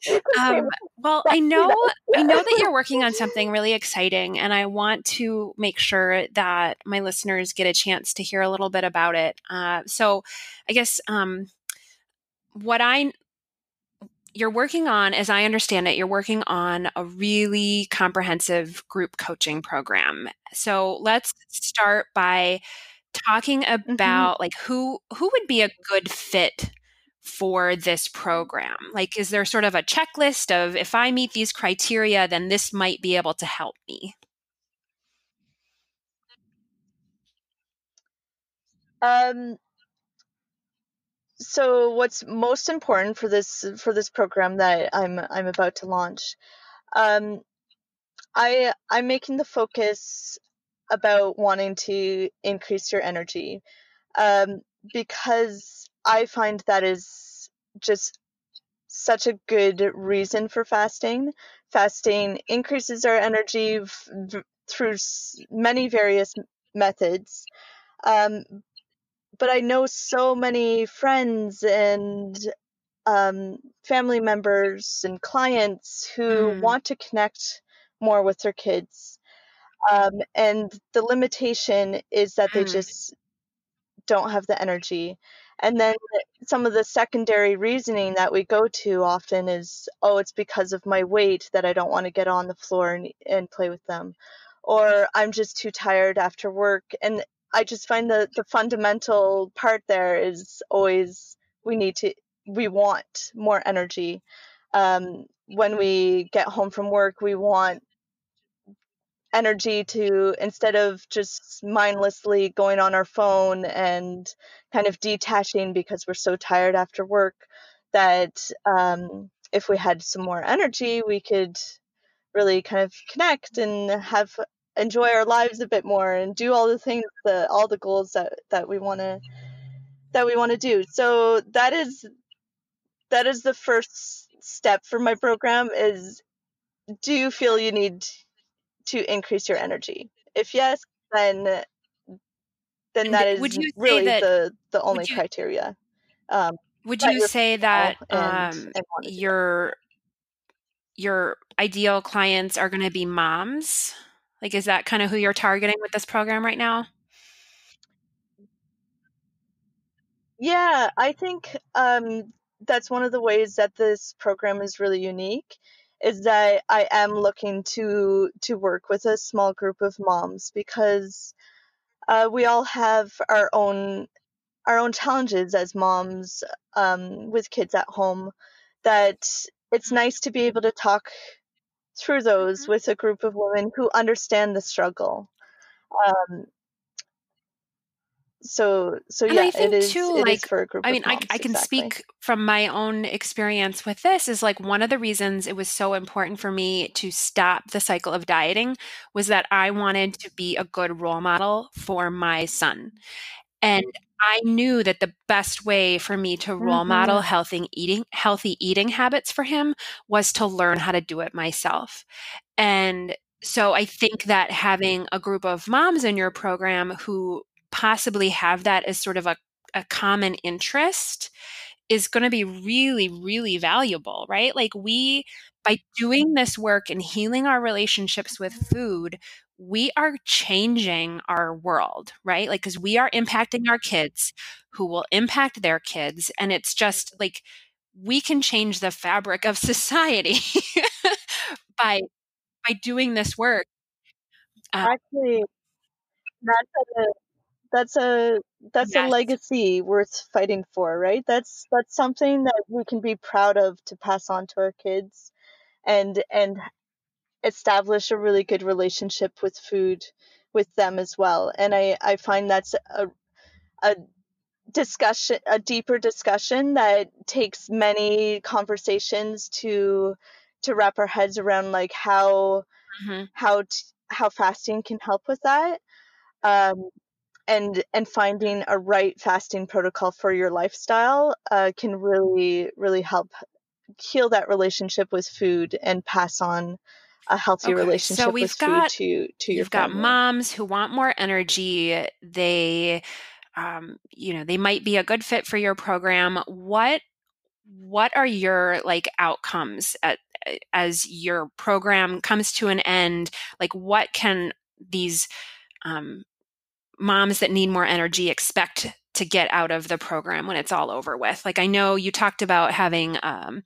You
Um, well, I know. I know that you're working on something really exciting, and I want to make sure that my listeners get a chance to hear a little bit about it. Uh, so, I guess um, what I you're working on, as I understand it, you're working on a really comprehensive group coaching program. So let's start by talking
Mhm.
about like who who would be a good fit for this program. Like is there sort of a checklist of if I meet these criteria then this might be able to help me?
Um so what's most important for this for this program that I'm I'm about to launch um I I'm making the focus about wanting to increase your energy um because I find that is just such a good reason for fasting. Fasting increases our energy v- through many various methods um but I know so many friends and um, family members and clients who
Mm,
want to connect more with their kids. Um, and the limitation is that they
mm,
just don't have the energy. And then some of the secondary reasoning that we go to often is, oh, it's because of my weight that I don't want to get on the floor and, and play with them. Or I'm just too tired after work. And I just find that the fundamental part there is always we need to, we want more energy. Um, when we get home from work, we want energy to instead of just mindlessly going on our phone and kind of detaching because we're so tired after work that um, if we had some more energy we could really kind of connect and have enjoy our lives a bit more and do all the things the all the goals that that we want to that we want to do so that is that is the first step for my program is do you feel you need to increase your energy? If yes, then then that is
would you
really
that
the the only
you
criteria um,
would you say that
and
um,
and that.
your your ideal clients are going to be moms? Like, is that kind of who you're targeting with this program right now?
Yeah, I think um, that's one of the ways that this program is really unique is that I am looking to to work with a small group of moms because uh, we all have our own our own challenges as moms um, with kids at home that it's nice to be able to talk through those
Mhm.
with a group of women who understand the struggle. Um, so so
And I
yeah, it
think
is
too,
it
like,
for a group
I
of
mean, I, I can
exactly.
speak from my own experience with this is like one of the reasons it was so important for me to stop the cycle of dieting was that I wanted to be a good role model for my son. And I knew that the best way for me to role model
Mhm.
healthy eating, healthy eating habits for him was to learn how to do it myself. And so I think that having a group of moms in your program who possibly have that as sort of a, a common interest is going to be really, really valuable, right? Like, we, by doing this work and healing our relationships with food, we are changing our world, right? Like, because we are impacting our kids who will impact their kids. And it's just like we can change the fabric of (laughs) society by by doing this work. Uh,
Actually, that's a that's a that's a legacy worth fighting for, right? That's that's something that we can be proud of to pass on to our kids and and establish a really good relationship with food with them as well. And I, I find that's a, a discussion, a deeper discussion that takes many conversations to to wrap our heads around like how mm-hmm. how t- how fasting can help with that. Um, and and finding a right fasting protocol for your lifestyle uh, can really really help heal that relationship with food and pass on a healthy okay, relationship so we've with got, food to to your
you've
family.
got moms who want more energy. They um, you know they might be a good fit for your program. What what are your like outcomes at, as your program comes to an end? Like what can these um, moms that need more energy expect to get out of the program when it's all over with. Like I know you talked about having um,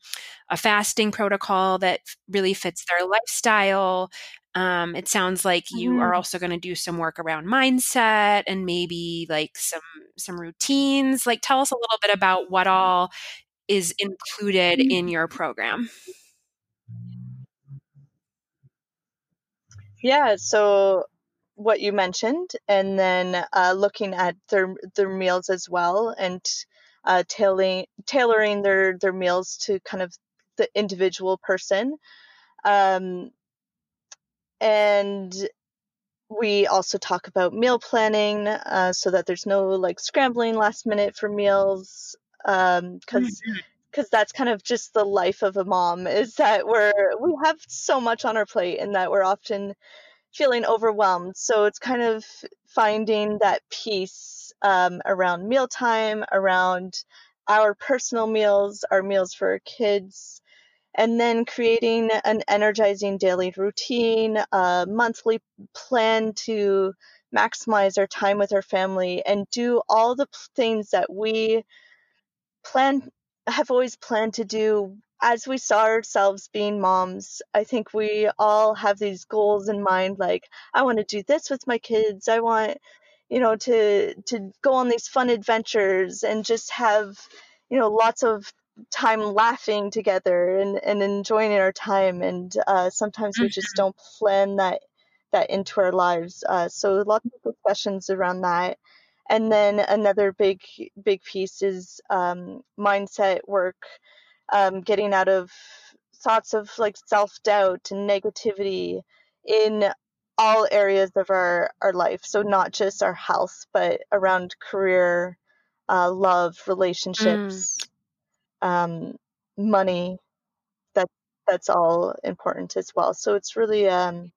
a fasting protocol that really fits their lifestyle. Um, it sounds like you mm-hmm. are also going to do some work around mindset and maybe like some some routines. Like tell us a little bit about what all is included mm-hmm. in your program.
Yeah, so what you mentioned, and then uh, looking at their their meals as well, and uh, tailoring tailoring their their meals to kind of the individual person. Um, and we also talk about meal planning uh, so that there's no like scrambling last minute for meals because um, because mm-hmm. that's kind of just the life of a mom is that we're we have so much on our plate and that we're often feeling overwhelmed. So it's kind of finding that peace um, around mealtime, around our personal meals, our meals for our kids, and then creating an energizing daily routine, a monthly plan to maximize our time with our family and do all the things that we plan have always planned to do as we saw ourselves being moms, I think we all have these goals in mind like I want to do this with my kids. I want you know to to go on these fun adventures and just have you know lots of time laughing together and, and enjoying our time and uh, sometimes we just mm-hmm. don't plan that that into our lives uh, so lots of discussions around that and then another big big piece is um, mindset work um, getting out of thoughts of like self doubt and negativity in all areas of our, our life. So, not just our health, but around career, uh, love, relationships, mm. um, money. That, that's all important as well. So, it's really um,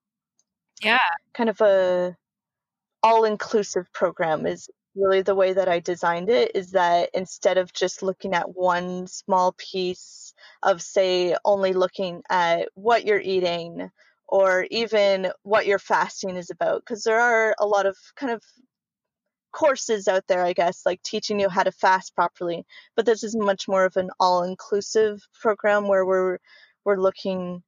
yeah
kind of a all inclusive program is really the way that I designed it is that instead of just looking at one small piece of, say, only looking at what you're eating or even what your fasting is about, because there are a lot of kind of courses out there, I guess, like teaching you how to fast properly. But this is much more of an all-inclusive program where we're we're looking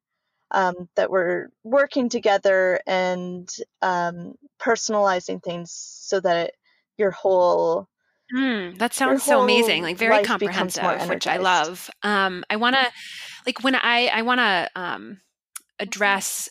um, that we're working together and um, personalizing things so that it, your whole
Mm, that sounds so amazing, like very comprehensive, which I love. Um, I want to, like, when I I want to um, address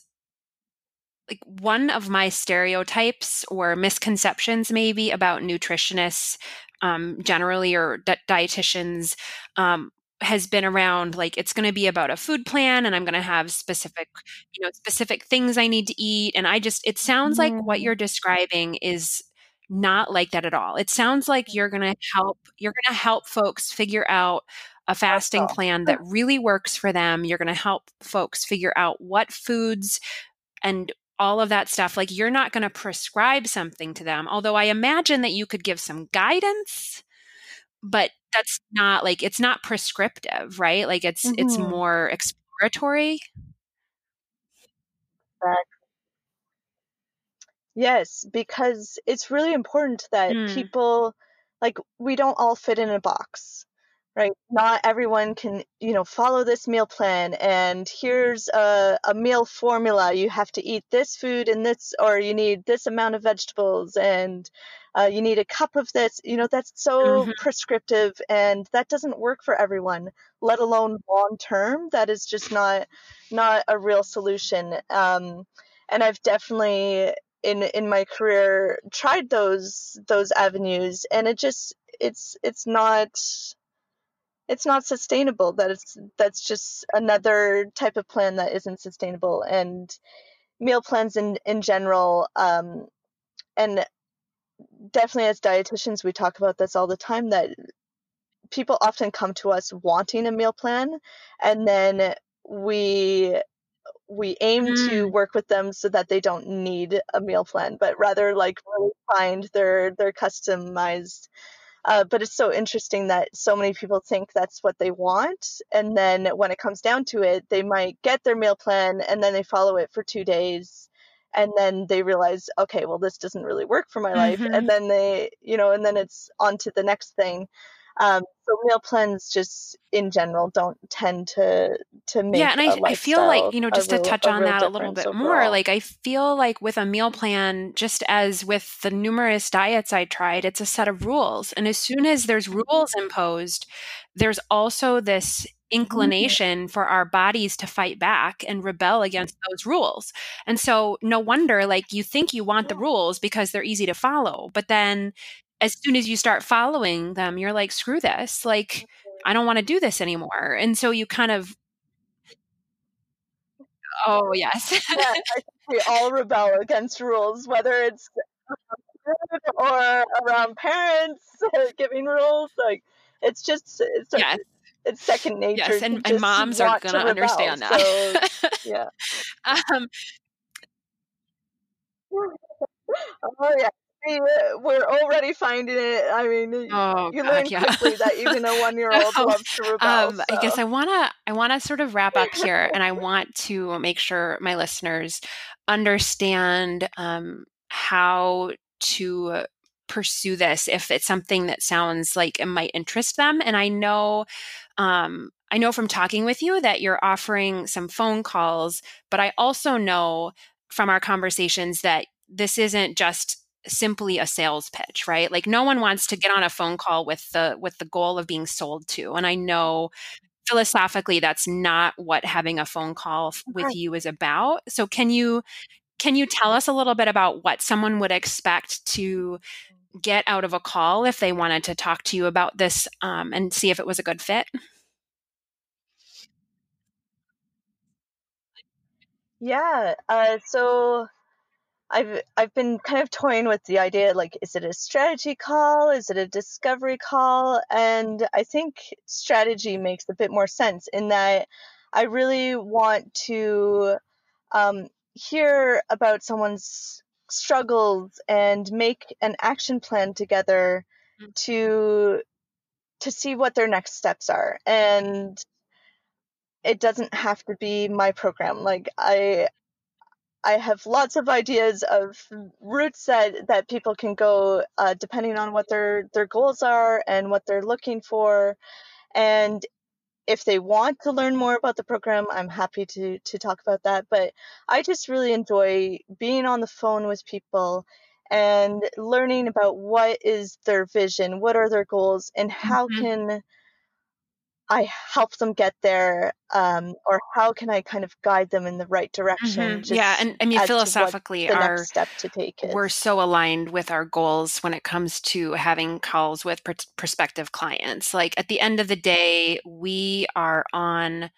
like one of my stereotypes or misconceptions, maybe about nutritionists um, generally or di- dietitians, um, has been around like it's going to be about a food plan and i'm going to have specific you know specific things i need to eat and i just it sounds mm. like what mm. you're describing is not like that at all. It sounds like you're going to help you're going to help folks figure out a fasting plan that really works for them. You're going to help folks figure out what foods and all of that stuff. Like you're not going to prescribe something to them, although I imagine that you could give some guidance, but that's not like it's not prescriptive, right? Like it's mm-hmm. it's more exploratory.
Yes, because it's really important that mm. people like we don't all fit in a box, right? Not everyone can, you know, follow this meal plan and here's a, a meal formula. You have to eat this food and this, or you need this amount of vegetables and uh, you need a cup of this. You know, that's so mm-hmm. prescriptive and that doesn't work for everyone, let alone long term. That is just not not a real solution. Um, and I've definitely in in my career tried those those avenues and it just it's it's not it's not sustainable that it's that's just another type of plan that isn't sustainable and meal plans in in general um and definitely as dietitians we talk about this all the time that people often come to us wanting a meal plan and then we we aim mm. to work with them so that they don't need a meal plan but rather like really find their their customized uh, but it's so interesting that so many people think that's what they want. And then when it comes down to it, they might get their meal plan and then they follow it for two days. And then they realize, okay, well, this doesn't really work for my mm-hmm. life. And mm-hmm. then they, you know, and then it's on to the next thing. Um, so meal plans just in general don't tend to to make
yeah and I, I feel like you know just to touch on that a little bit overall. more like i feel like with a meal plan just as with the numerous diets i tried it's a set of rules and as soon as there's rules imposed there's also this mm-hmm. inclination for our bodies to fight back and rebel against those rules. And so no wonder like you think you want the rules because they're easy to follow, but then as soon as you start following them, you're like, screw this. Like, I don't want to do this anymore. And so you kind of Oh yes. (laughs)
yeah, we all rebel against rules, whether it's (laughs) or around parents (laughs) giving rules. Like it's just it's yes. it's second nature.
Yes, and, and moms are gonna to understand that.
So, yeah. um, oh yeah we're already finding it. I mean, oh, you God, learn yeah. quickly that even a (laughs) one-year-old um, loves to rebel. Um, so.
I guess I wanna I wanna sort of wrap up here, and I (laughs) want to make sure my listeners understand um, how to pursue this if it's something that sounds like it might interest them. And I know. Um, I know from talking with you that you're offering some phone calls, but I also know from our conversations that this isn't just simply a sales pitch right? Like no one wants to get on a phone call with the with the goal of being sold to and i know philosophically that's not what having a phone call with you is about. So can you can you tell us a little bit about what someone would expect to get out of a call if they wanted to talk to you about this um, and see if it was a good fit?
Yeah uh, so I've I've been kind of toying with the idea like is it a strategy call? Is it a discovery call? And I think strategy makes a bit more sense in that I really want to um, hear about someone's struggles and make an action plan together mm. to to see what their next steps are. And it doesn't have to be my program. Like I I have lots of ideas of routes that, that people can go uh, depending on what their, their goals are and what they're looking for. And if they want to learn more about the program, I'm happy to, to talk about that. But I just really enjoy being on the phone with people and learning about what is their vision, what are their goals, and how mm-hmm. can I help them get there, um, or how can I kind of guide them in the right direction?
Mm-hmm. Yeah, and I mean philosophically, our step to take is. we're so aligned with our goals when it comes to having calls with pr- prospective clients. Like at the end of the day, we are on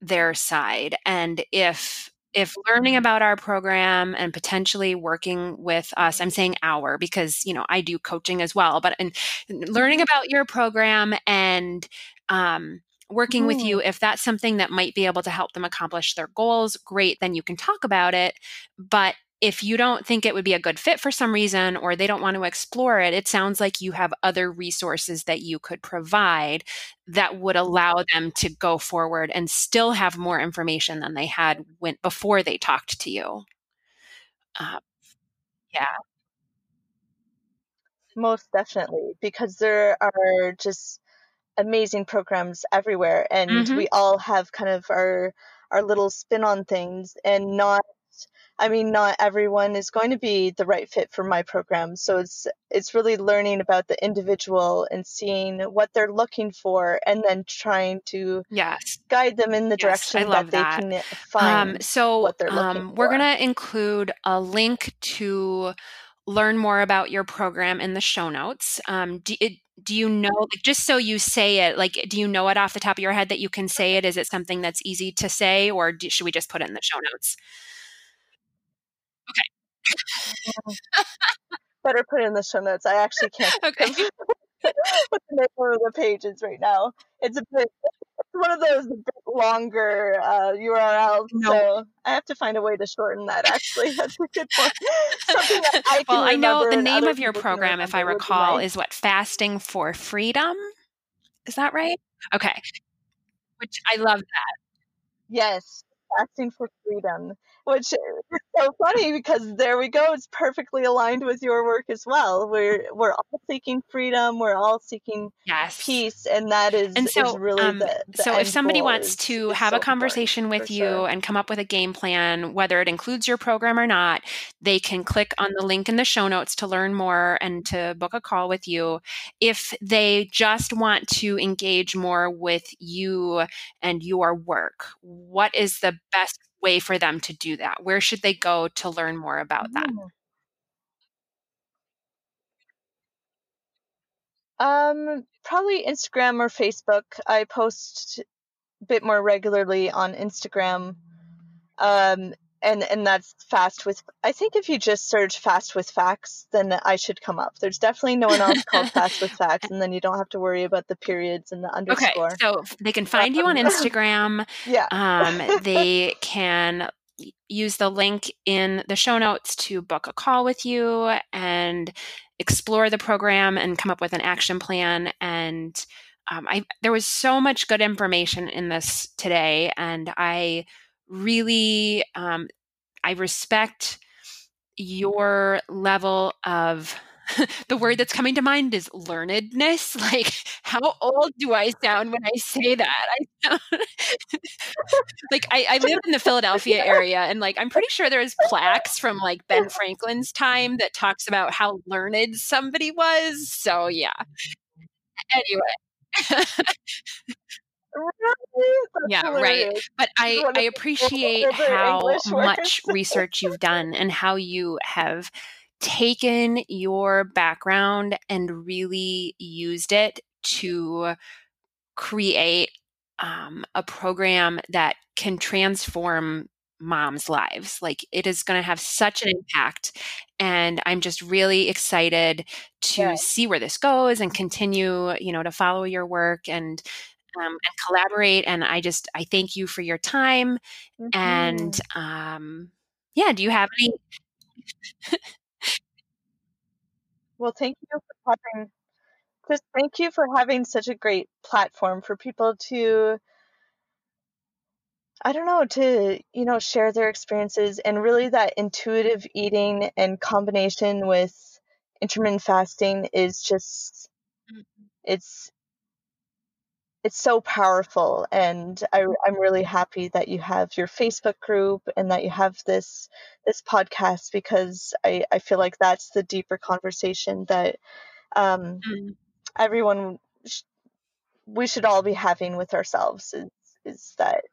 their side, and if if learning about our program and potentially working with us i'm saying our because you know i do coaching as well but and learning mm-hmm. about your program and um, working with you if that's something that might be able to help them accomplish their goals great then you can talk about it but if you don't think it would be a good fit for some reason or they don't want to explore it it sounds like you have other resources that you could provide that would allow them to go forward and still have more information than they had when before they talked to you. Uh, yeah.
Most definitely because there are just amazing programs everywhere and mm-hmm. we all have kind of our our little spin on things and not I mean, not everyone is going to be the right fit for my program. So it's it's really learning about the individual and seeing what they're looking for, and then trying to
yes
guide them in the
yes,
direction
that,
that, they can find.
Um, so
what they're looking
um, we're
for.
to include a link to learn more about your program in the show notes. Um, do, it, do you know, like, just so you say it, like, do you know it off the top of your head that you can say it? Is it something that's easy to say, or do, should we just put it in the show notes?
Better put it in the show notes. I actually can't. (laughs)
okay. (laughs)
what the name of the page is right now. It's a bit. It's one of those longer uh, URLs, no. so I have to find a way to shorten that. Actually, (laughs) that's a good point. Something that I
well, I know the name of your program, if I
remember would be
recall, is what fasting for freedom. Is that right? Okay. Which I love that.
Yes, fasting for freedom, which is so funny because there we go. It's perfectly aligned with your work as well. We're we're all seeking freedom. We're all seeking
Yes.
peace, and that is
And
is
so,
really
um,
the, the
so if somebody wants
is-
to
is
have
so
a conversation with you
sure.
and come up with a game plan, whether it includes your program or not, they can click on the link in the show notes to learn more and to book a call with you. If they just want to engage more with you and your work, what is the best way for them to do that? Where should they go to learn more about that?
Um, probably Instagram or Facebook. I post a bit more regularly on Instagram. Um, and and that's fast with. I think if you just search fast with facts, then I should come up. There's definitely no one else (laughs) called fast with facts, and then you don't have to worry about the periods and the underscore Okay,
so they can find you on (laughs) Instagram.
Yeah.
Um, they (laughs) can use the link in the show notes to book a call with you and explore the program and come up with an action plan. And um, I there was so much good information in this today, and I really um, I respect your level of (laughs) the word that's coming to mind is learnedness. (laughs) Like, how old do I sound when I say that? I sound (laughs) like I, I live in the Philadelphia area, and like I'm pretty sure there's plaques from like Ben Franklin's time that talks about how learned somebody was. So yeah. Anyway, Yeah, right. But I, I appreciate how
English (laughs) words.
much research you've done and how you have taken your background and really used it to create um, a program that can transform moms' lives. Like it is going to have such an impact. And I'm just really excited to
Yeah.
see where this goes and continue, you know, to follow your work and um, and collaborate. And I just I thank you for your time. And
Mhm.
um, yeah, do you have any?
Well, thank you for having just thank you for having such a great platform for people to I don't know, to, you know, share their experiences and really that intuitive eating and combination with intermittent fasting is just it's it's so powerful and I, I'm really happy that you have your Facebook group and that you have this this podcast because I, I feel like that's the deeper conversation that um,
Mm,
everyone sh- we should all be having with ourselves is is that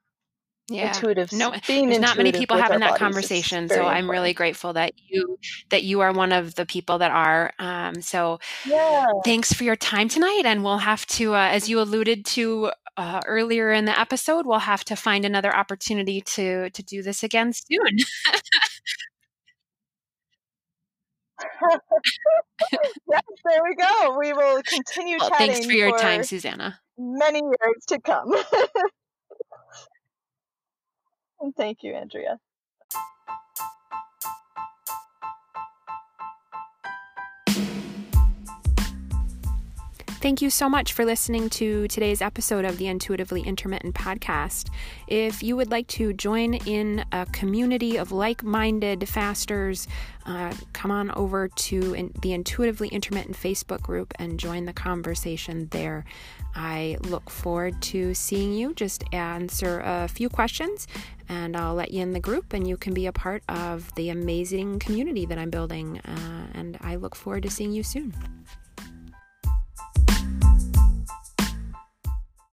yeah.
intuitive
No,
being
there's not many people having that conversation so i'm really grateful that you that you are one of the people that are um, so
Yeah.
thanks for your time tonight and we'll have to uh, as you alluded to uh, earlier in the episode we'll have to find another opportunity to to do this again soon (laughs)
yes, there we go. We will (laughs) continue
well
chatting
thanks for your time susanna
many years to come. (laughs) (laughs) thank you, Andrea.
Thank you so much for listening to today's episode of the Intuitively Intermittent podcast. If you would like to join in a community of like minded fasters, uh, come on over to in, the Intuitively Intermittent Facebook group and join the conversation there. I look forward to seeing you. Just answer a few questions and I'll let you in the group and you can be a part of the amazing community that I'm building. Uh, and I look forward to seeing you soon.